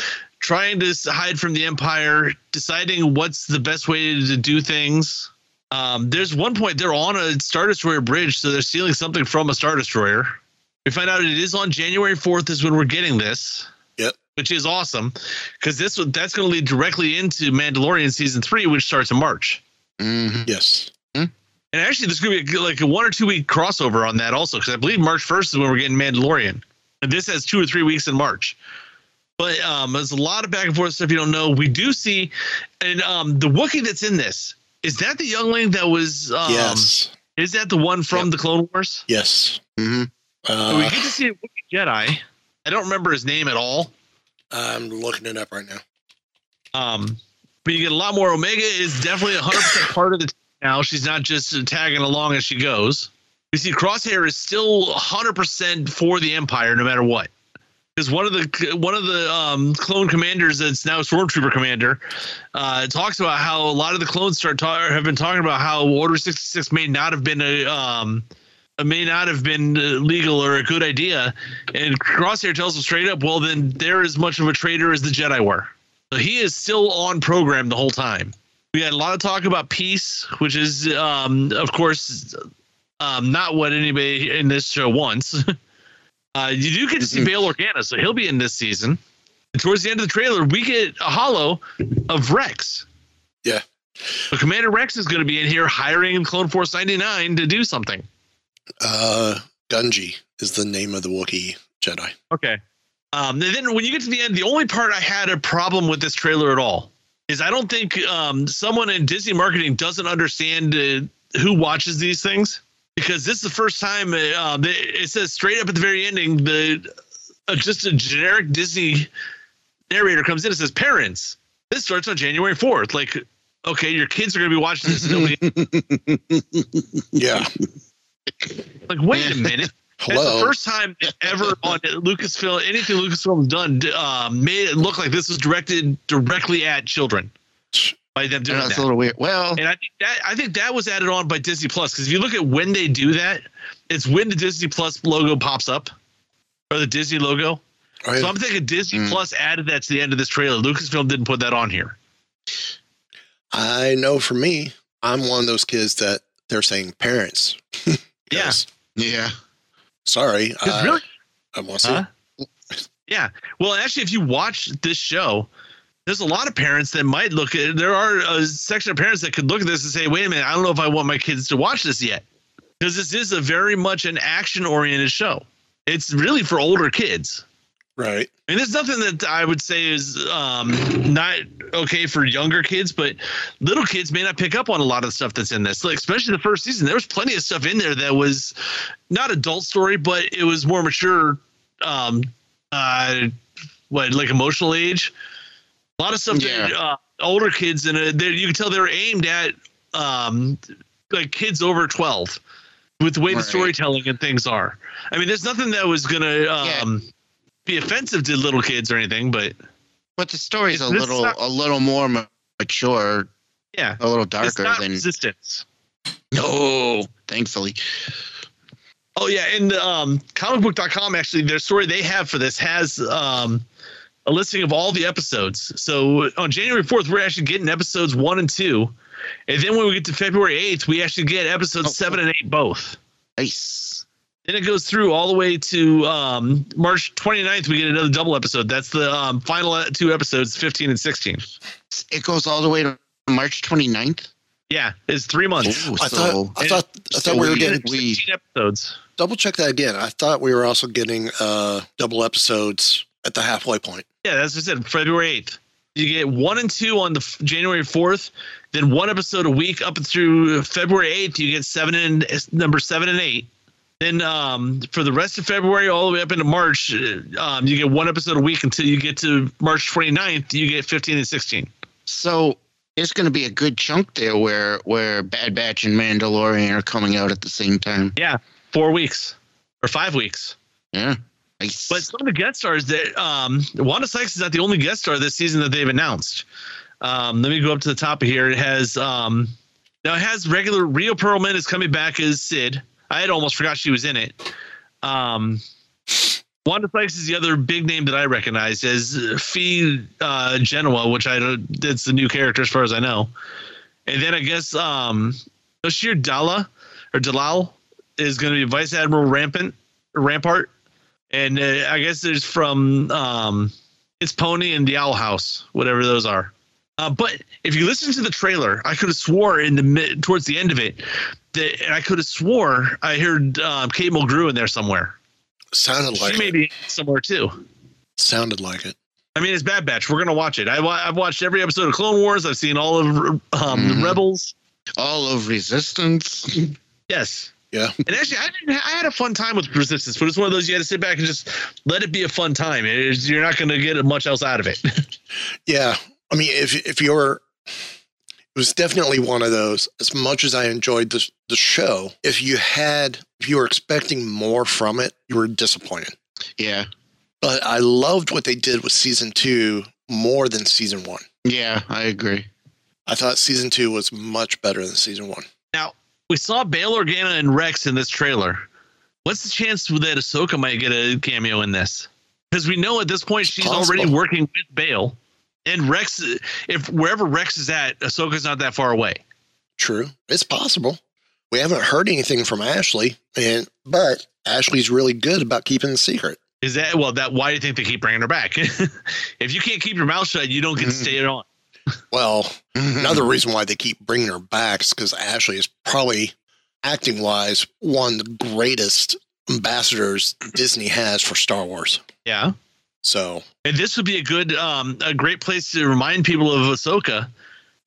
trying to hide from the Empire, deciding what's the best way to do things. Um, there's one point they're on a Star Destroyer bridge, so they're stealing something from a Star Destroyer. We find out it is on January 4th is when we're getting this. Yep. Which is awesome because this that's going to lead directly into Mandalorian season three, which starts in March. Mhm. Yes. And actually, there's going to be like a one or two week crossover on that also, because I believe March 1st is when we're getting Mandalorian. And this has two or three weeks in March. But um, there's a lot of back and forth stuff you don't know. We do see, and um, the Wookiee that's in this is that the youngling that was. Um, yes. Is that the one from Yep. the Clone Wars? Yes. Mhm. So we Uh, get to see a Wookiee Jedi. I don't remember his name at all. I'm looking it up right now. Um, but you get a lot more. Omega is definitely 100% part of the team now. She's not just tagging along as she goes. You see Crosshair is still 100% for the Empire no matter what. because one of the one of the um, clone commanders that's now stormtrooper commander uh, talks about how a lot of the clones start ta- have been talking about how Order sixty six may not have been a um, uh, may not have been uh, legal or a good idea, and Crosshair tells him straight up, well then they're as much of a traitor as the Jedi were. So he is still on program the whole time. We had a lot of talk about peace, which is um, of course um, not what anybody in this show wants. [LAUGHS] Uh, you do get to see Bail Organa, so he'll be in this season. And towards the end of the trailer, we get a holo of Rex. Yeah. So Commander Rex is going to be in here hiring Clone Force 99 to do something. Uh, Gungi is the name of the Wookiee Jedi. Okay. Um, and then when you get to the end, the only part I had a problem with this trailer at all is I don't think um, someone in Disney marketing doesn't understand uh, who watches these things because this is the first time uh, um, it says straight up at the very ending the uh, just a generic Disney narrator comes in and says parents this starts on January 4th like okay your kids are going to be watching this [LAUGHS] Yeah. Like wait a [LAUGHS] minute It's Hello. the first time ever on Lucasfilm, anything Lucasfilm's done, um, made it look like this was directed directly at children by them doing That's that. a little weird. Well, And I think that I think that was added on by Disney Plus because if you look at when they do that, it's when the Disney Plus logo pops up or the Disney logo. Yeah. So I'm thinking Disney Mm. Plus added that to the end of this trailer. Lucasfilm didn't put that on here. I know for me, I'm one of those kids that they're saying parents. [LAUGHS] Yeah. 'Cause, yeah. Sorry. I, uh, really, I want to Huh? Yeah. Well, actually, if you watch this show, there's a lot of parents that might look at. There are a section of parents that could look at this and say, "Wait a minute, I don't know if I want my kids to watch this yet," because this is a very much an action-oriented show. It's really for older kids. Right. I mean, there's nothing that I would say is um, not okay for younger kids, but little kids may not pick up on a lot of the stuff that's in this. Like, especially the first season, there was plenty of stuff in there that was not adult story, but it was more mature. Um, uh, what like emotional age? A lot of stuff that Yeah. uh, older kids and you can tell they're aimed at um, like kids over twelve with the way the storytelling and things are. I mean, there's nothing that was gonna um, be offensive to little kids or anything, but But the story's a little not- a little more mature, yeah, a little it's darker not than resistance. no, thankfully. Oh yeah, and um, comicbook.com actually their story they have for this has um, a listing of all the episodes. So on January 4th, we're actually getting episodes one and two. And then when we get to February 8th, we actually get episodes Oh, seven and eight both. Nice. Then it goes through all the way to um, March 29th. We get another double episode. That's the um, final two episodes, 15 and 16. It goes all the way to March 29th. Yeah, it's three months. Ooh, I so thought I thought I so we were we- getting we- 16 episodes. double check that again. I thought we were also getting uh double episodes at the halfway point. Yeah, that's what I said. February 8th. You get one and two on the f- January 4th, then one episode a week up through February 8th. You get seven and number seven and eight. Then um, for the rest of February, all the way up into March, uh, um, you get one episode a week until you get to March 29th. You get 15 and 16. so there's going to be a good chunk there where where Bad Batch and Mandalorian are coming out at the same time. Yeah, four weeks or five weeks. Yeah. Nice. But some of the guest stars that um, Wanda Sykes is not the only guest star this season that they've announced. Um, let me go up to the top of here. It has um, now it has regular Rhea Perlman is coming back as Cid. I had almost forgot she was in it. Um, Wanda Sykes is the other big name that I recognize as Phee uh, Genoa, which I. That's the new character as far as I know. And then I guess um, Oshir Dalla or Dalal is going to be Vice Admiral Rampant Rampart and uh, I guess there's from um, it's Pony and the Owl House, whatever those are. Uh, but if you listen to the trailer, I could have swore in the mid, towards the end of it that and I could have swore I heard um, Kate Mulgrew in there somewhere. Sounded like she may it. be somewhere too. Sounded like it. I mean, it's Bad Batch. We're gonna watch it. I, I've watched every episode of Clone Wars. I've seen all of um, Mhm. the Rebels. all of Resistance. Yes. Yeah. And actually, I didn't. I had a fun time with Resistance, but it's one of those you had to sit back and just let it be a fun time. Is, you're not going to get much else out of it. [LAUGHS] Yeah. I mean, if if you're, it was definitely one of those. As much as I enjoyed the the show, if you had, if you were expecting more from it, you were disappointed. Yeah. But I loved what they did with season two more than season one. Yeah, I agree. I thought season two was much better than season one. Now we saw Bail Organa and Rex in this trailer. What's the chance that Ahsoka might get a cameo in this? Because we know at this point she's possible. already working with Bail, and Rex. If wherever Rex is at, Ahsoka's not that far away. True. It's possible. We haven't heard anything from Ashley, and but Ashley's really good about keeping the secret. Is that well? That why do you think they keep bringing her back? [LAUGHS] if you can't keep your mouth shut, you don't get to mm-hmm. stay on. [LAUGHS] Well, mm-hmm. another reason why they keep bringing her back is because Ashley is probably acting wise one of the greatest ambassadors Disney has for Star Wars. Yeah, So and this would be a good, um, a great place to remind people of Ahsoka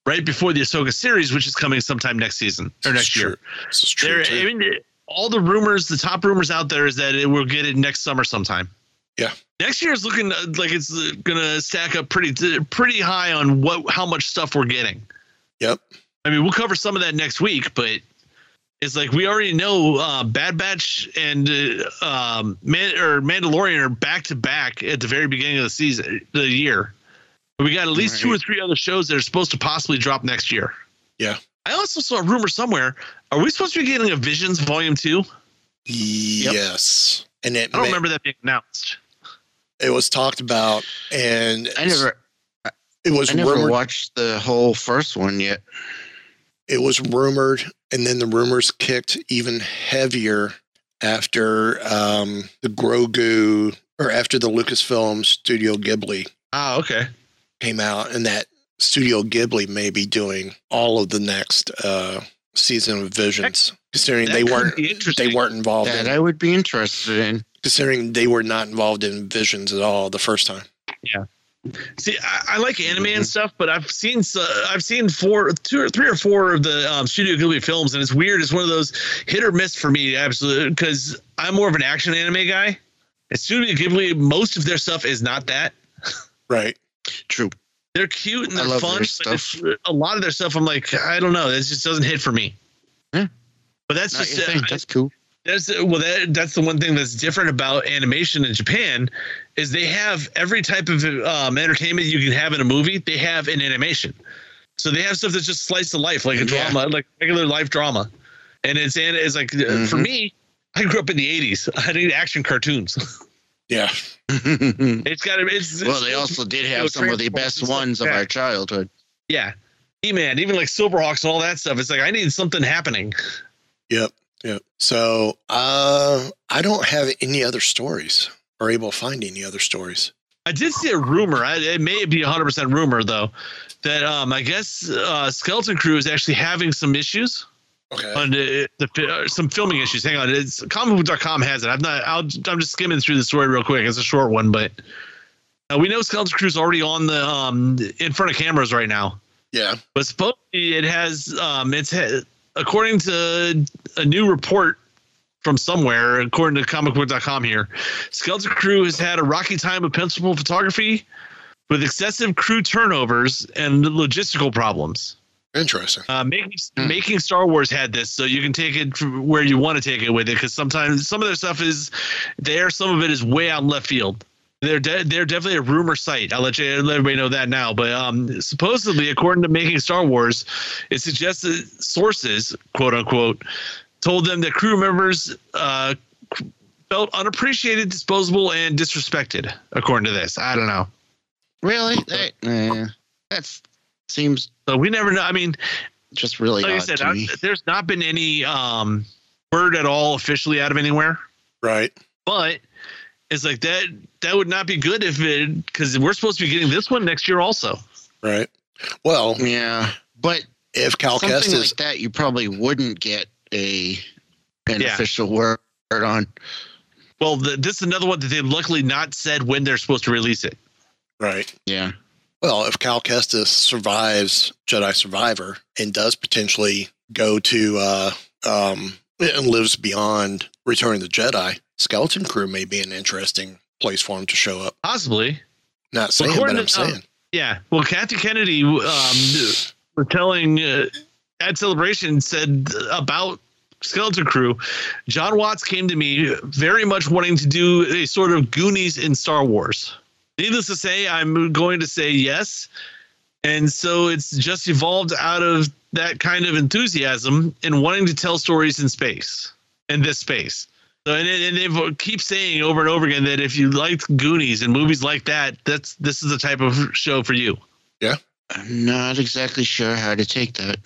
right before the Ahsoka series, which is coming sometime next season or next year. This is true. There. I mean, all the rumors, the top rumors out there is that it will get it next summer sometime. Yeah. Next year is looking uh, like it's uh, gonna stack up pretty pretty high on what how much stuff we're getting. Yep. I mean, we'll cover some of that next week, but it's like we already know uh, Bad Batch and uh, um, Man- or Mandalorian are back to back at the very beginning of the season, the year. We got at least two or three other shows that are supposed to possibly drop next year. Yeah. I also saw a rumor somewhere. Are we supposed to be getting a Visions Volume Two? Yes. And it I don't ma- remember that being announced. it was talked about, and I never, it was I never rumored. watched the whole first one yet. it was rumored, and then the rumors kicked even heavier after um, the Grogu or after the Lucasfilm Studio Ghibli Oh, okay. came out, and that Studio Ghibli may be doing all of the next uh, season of Visions, considering that they weren't be they weren't involved That in, I would be interested in. considering they were not involved in Visions at all the first time. See, I, I like anime and Mhm. stuff, but I've seen uh, I've seen four, two or three or four of the um, Studio Ghibli films, and it's weird. It's one of those hit or miss for me, absolutely, because I'm more of an action anime guy. And Studio Ghibli, most of their stuff is not that. Right. True. They're cute and they're fun, but a lot of their stuff, I'm like, I don't know, this just doesn't hit for me. Yeah. But that's Not just uh. That's cool. That's well that that's the one thing that's different about animation in Japan is they have every type of um, entertainment you can have in a movie they have in animation so they have stuff that's just slice of life like a Yeah. drama like regular life drama and it's and it's like uh for Mhm. me I grew up in the 80s [LAUGHS] I need action cartoons Yeah. [LAUGHS] it's got to it's well, they also did have some of the best ones of our childhood. yeah He-Man even like Silverhawks and all that stuff it's like I need something happening Yep. Yep. So uh, I don't have any other stories or able to find any other stories. I did see a rumor. I, it may be 100% rumor though, that um, I guess uh, Skeleton Crew is actually having some issues Okay. on the, the uh, some filming issues. Hang on, it's comicbook.com has it. I'm not. I'll, I'm just skimming through the story real quick. It's a short one, but uh, we know Skeleton Crew's already on the um in front of cameras right now. Yeah. But supposedly it has um it's according to a new report from somewhere, according to comicbook.com here, Skeleton Crew has had a rocky time of principal photography with excessive crew turnovers and logistical problems. Interesting. Uh, making Hmm. making Star Wars had this, so you can take it where you want to take it with it. Because sometimes some of their stuff is there, some of it is way out in left field. They're de- they're definitely a rumor site. I'll let you let everybody know that now. But um, supposedly, according to Making Star Wars, it suggests that sources, quote unquote, told them that crew members uh, felt unappreciated, disposable, and disrespected. According to this, I don't know. Really? That, that's seems So we never know. I mean, just really like I odd said, to I, me. there's not been any um, word at all officially out of anywhere. Right. But it's like that. That would not be good if it because we're supposed to be getting this one next year also. Right. Well, Yeah, but if Cal something Kestis, like that, you probably wouldn't get a an Yeah. official word on. Well, the, this is another one that they've luckily not said when they're supposed to release it. right. Yeah, Well, if Cal Kestis survives Jedi Survivor and does potentially go to uh, um, and lives beyond Returning of the Jedi, Skeleton Crew may be an interesting place for him to show up. Possibly. Not saying, according but I'm to- um, saying. Yeah. Well, Kathy Kennedy um, telling uh, at Celebration said about Skeleton Crew, Jon Watts came to me very much wanting to do a sort of Goonies in Star Wars. Needless to say, I'm going to say yes. And so it's just evolved out of that kind of enthusiasm and wanting to tell stories in space, in this space. So, and, and they keep saying over and over again that if you liked Goonies and movies like that, that's this is the type of show for you. Yeah, I'm not exactly sure how to take that.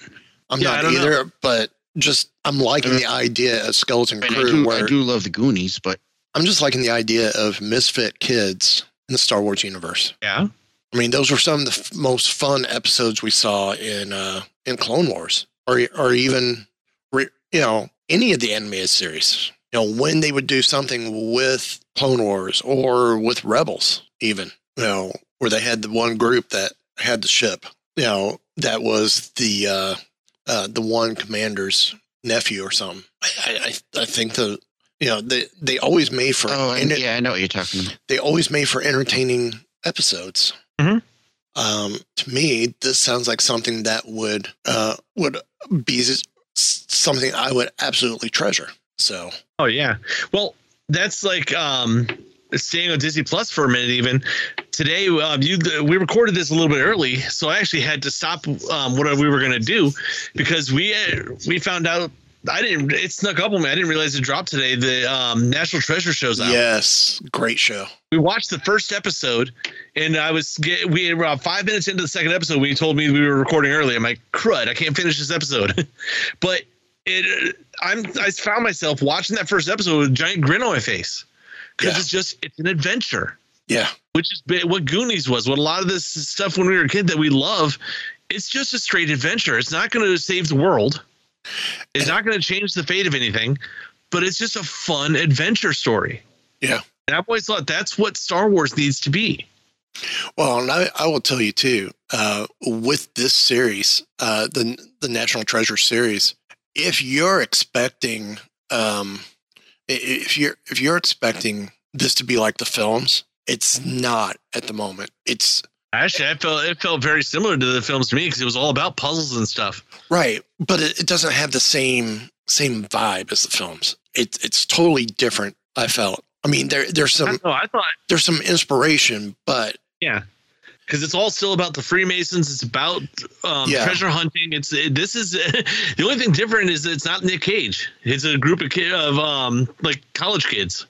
I'm Yeah, not don't know. either, but just I'm liking the idea of Skeleton I, mean, I, Crew, do, I do love the Goonies, but I'm just liking the idea of misfit kids in the Star Wars universe. Yeah. I mean, those were some of the f- most fun episodes we saw in uh, in Clone Wars, or or even re, you know any of the animated series. You know, when they would do something with Clone Wars or with Rebels, even you know, where they had the one group that had the ship. You know, that was the uh, uh, the one commander's nephew or something. I I, I- I think the you know they they always made for oh, and, enter- yeah, I know what you're talking about. they always made for entertaining episodes. Mhm. Um, to me, this sounds like something that would uh, would be something I would absolutely treasure. So Oh yeah. Well, that's like um staying on Disney Plus for a minute. Even today, um, you we recorded this a little bit early, so I actually had to stop um, what we were going to do because we uh, we found out. I didn't. It snuck up on me. I didn't realize it dropped today. The um, National Treasure shows out. yes, great show. We watched the first episode, and I was get, we were about five minutes into the second episode when you told me we were recording early. I'm like, crud, I can't finish this episode. [LAUGHS] but it, I'm I found myself watching that first episode with a giant grin on my face because Yeah. it's just it's an adventure, Yeah, which is what Goonies was. What a lot of this stuff when we were a kid that we love, it's just a straight adventure. It's not going to save the world. It's not going to change the fate of anything, but it's just a fun adventure story. yeah. And I've always thought that's what Star Wars needs to be. Well, and I, I will tell you too. Uh, with this series, uh, the the National Treasure series, if you're expecting, um, if you're if you're expecting this to be like the films, it's not at the moment. It's Actually, I felt it felt very similar to the films to me because it was all about puzzles and stuff. Right, but it, it doesn't have the same same vibe as the films. It, it's totally different. I felt. I mean, there there's some don't know, I thought, there's some inspiration, but yeah, because it's all still about the Freemasons. It's about um, Yeah. treasure hunting. It's it, this is [LAUGHS] the only thing different is it's not Nick Cage. It's a group of kid of um like college kids.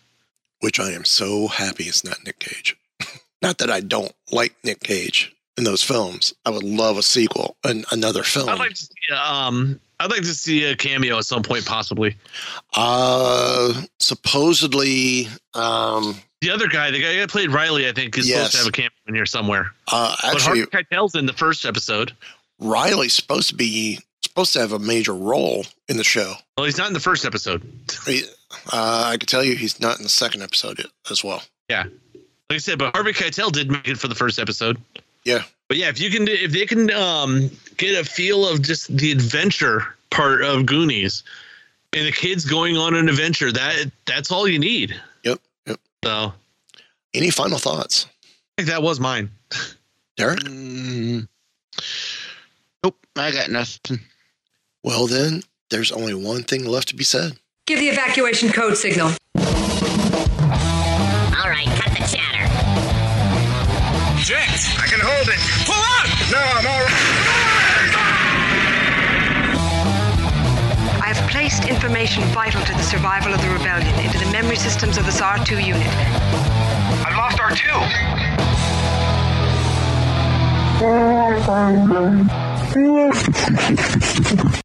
which I am so happy it's not Nick Cage. [LAUGHS] not that I don't like Nick Cage in those films. I would love a sequel, an, another film. I'd like to see, um I'd like to see a cameo at some point, possibly. uh, supposedly, um, The other guy, the guy that played Riley, I think, is supposed to have a cameo in here somewhere. uh, but Harvey Keitel's in the first episode. Riley's supposed to be supposed to have a major role in the show. Well, he's not in the first episode. He- Uh, I can tell you he's not in the second episode as well. Yeah, like I said, but Harvey Keitel did make it for the first episode. Yeah. But yeah, if you can, if they can um, get a feel of just the adventure part of Goonies, and the kids going on an adventure, that that's all you need. Yep. Yep. So Any final thoughts, I think that was mine. Derek? Mm, nope, I got nothing. Well, then there's only one thing left to be said. Give the evacuation code signal. All right, cut the chatter. Jet, I can hold it. Pull out! No, I'm all right. I have placed information vital to the survival of the rebellion into the memory systems of this R2 unit. I've lost R2. [LAUGHS]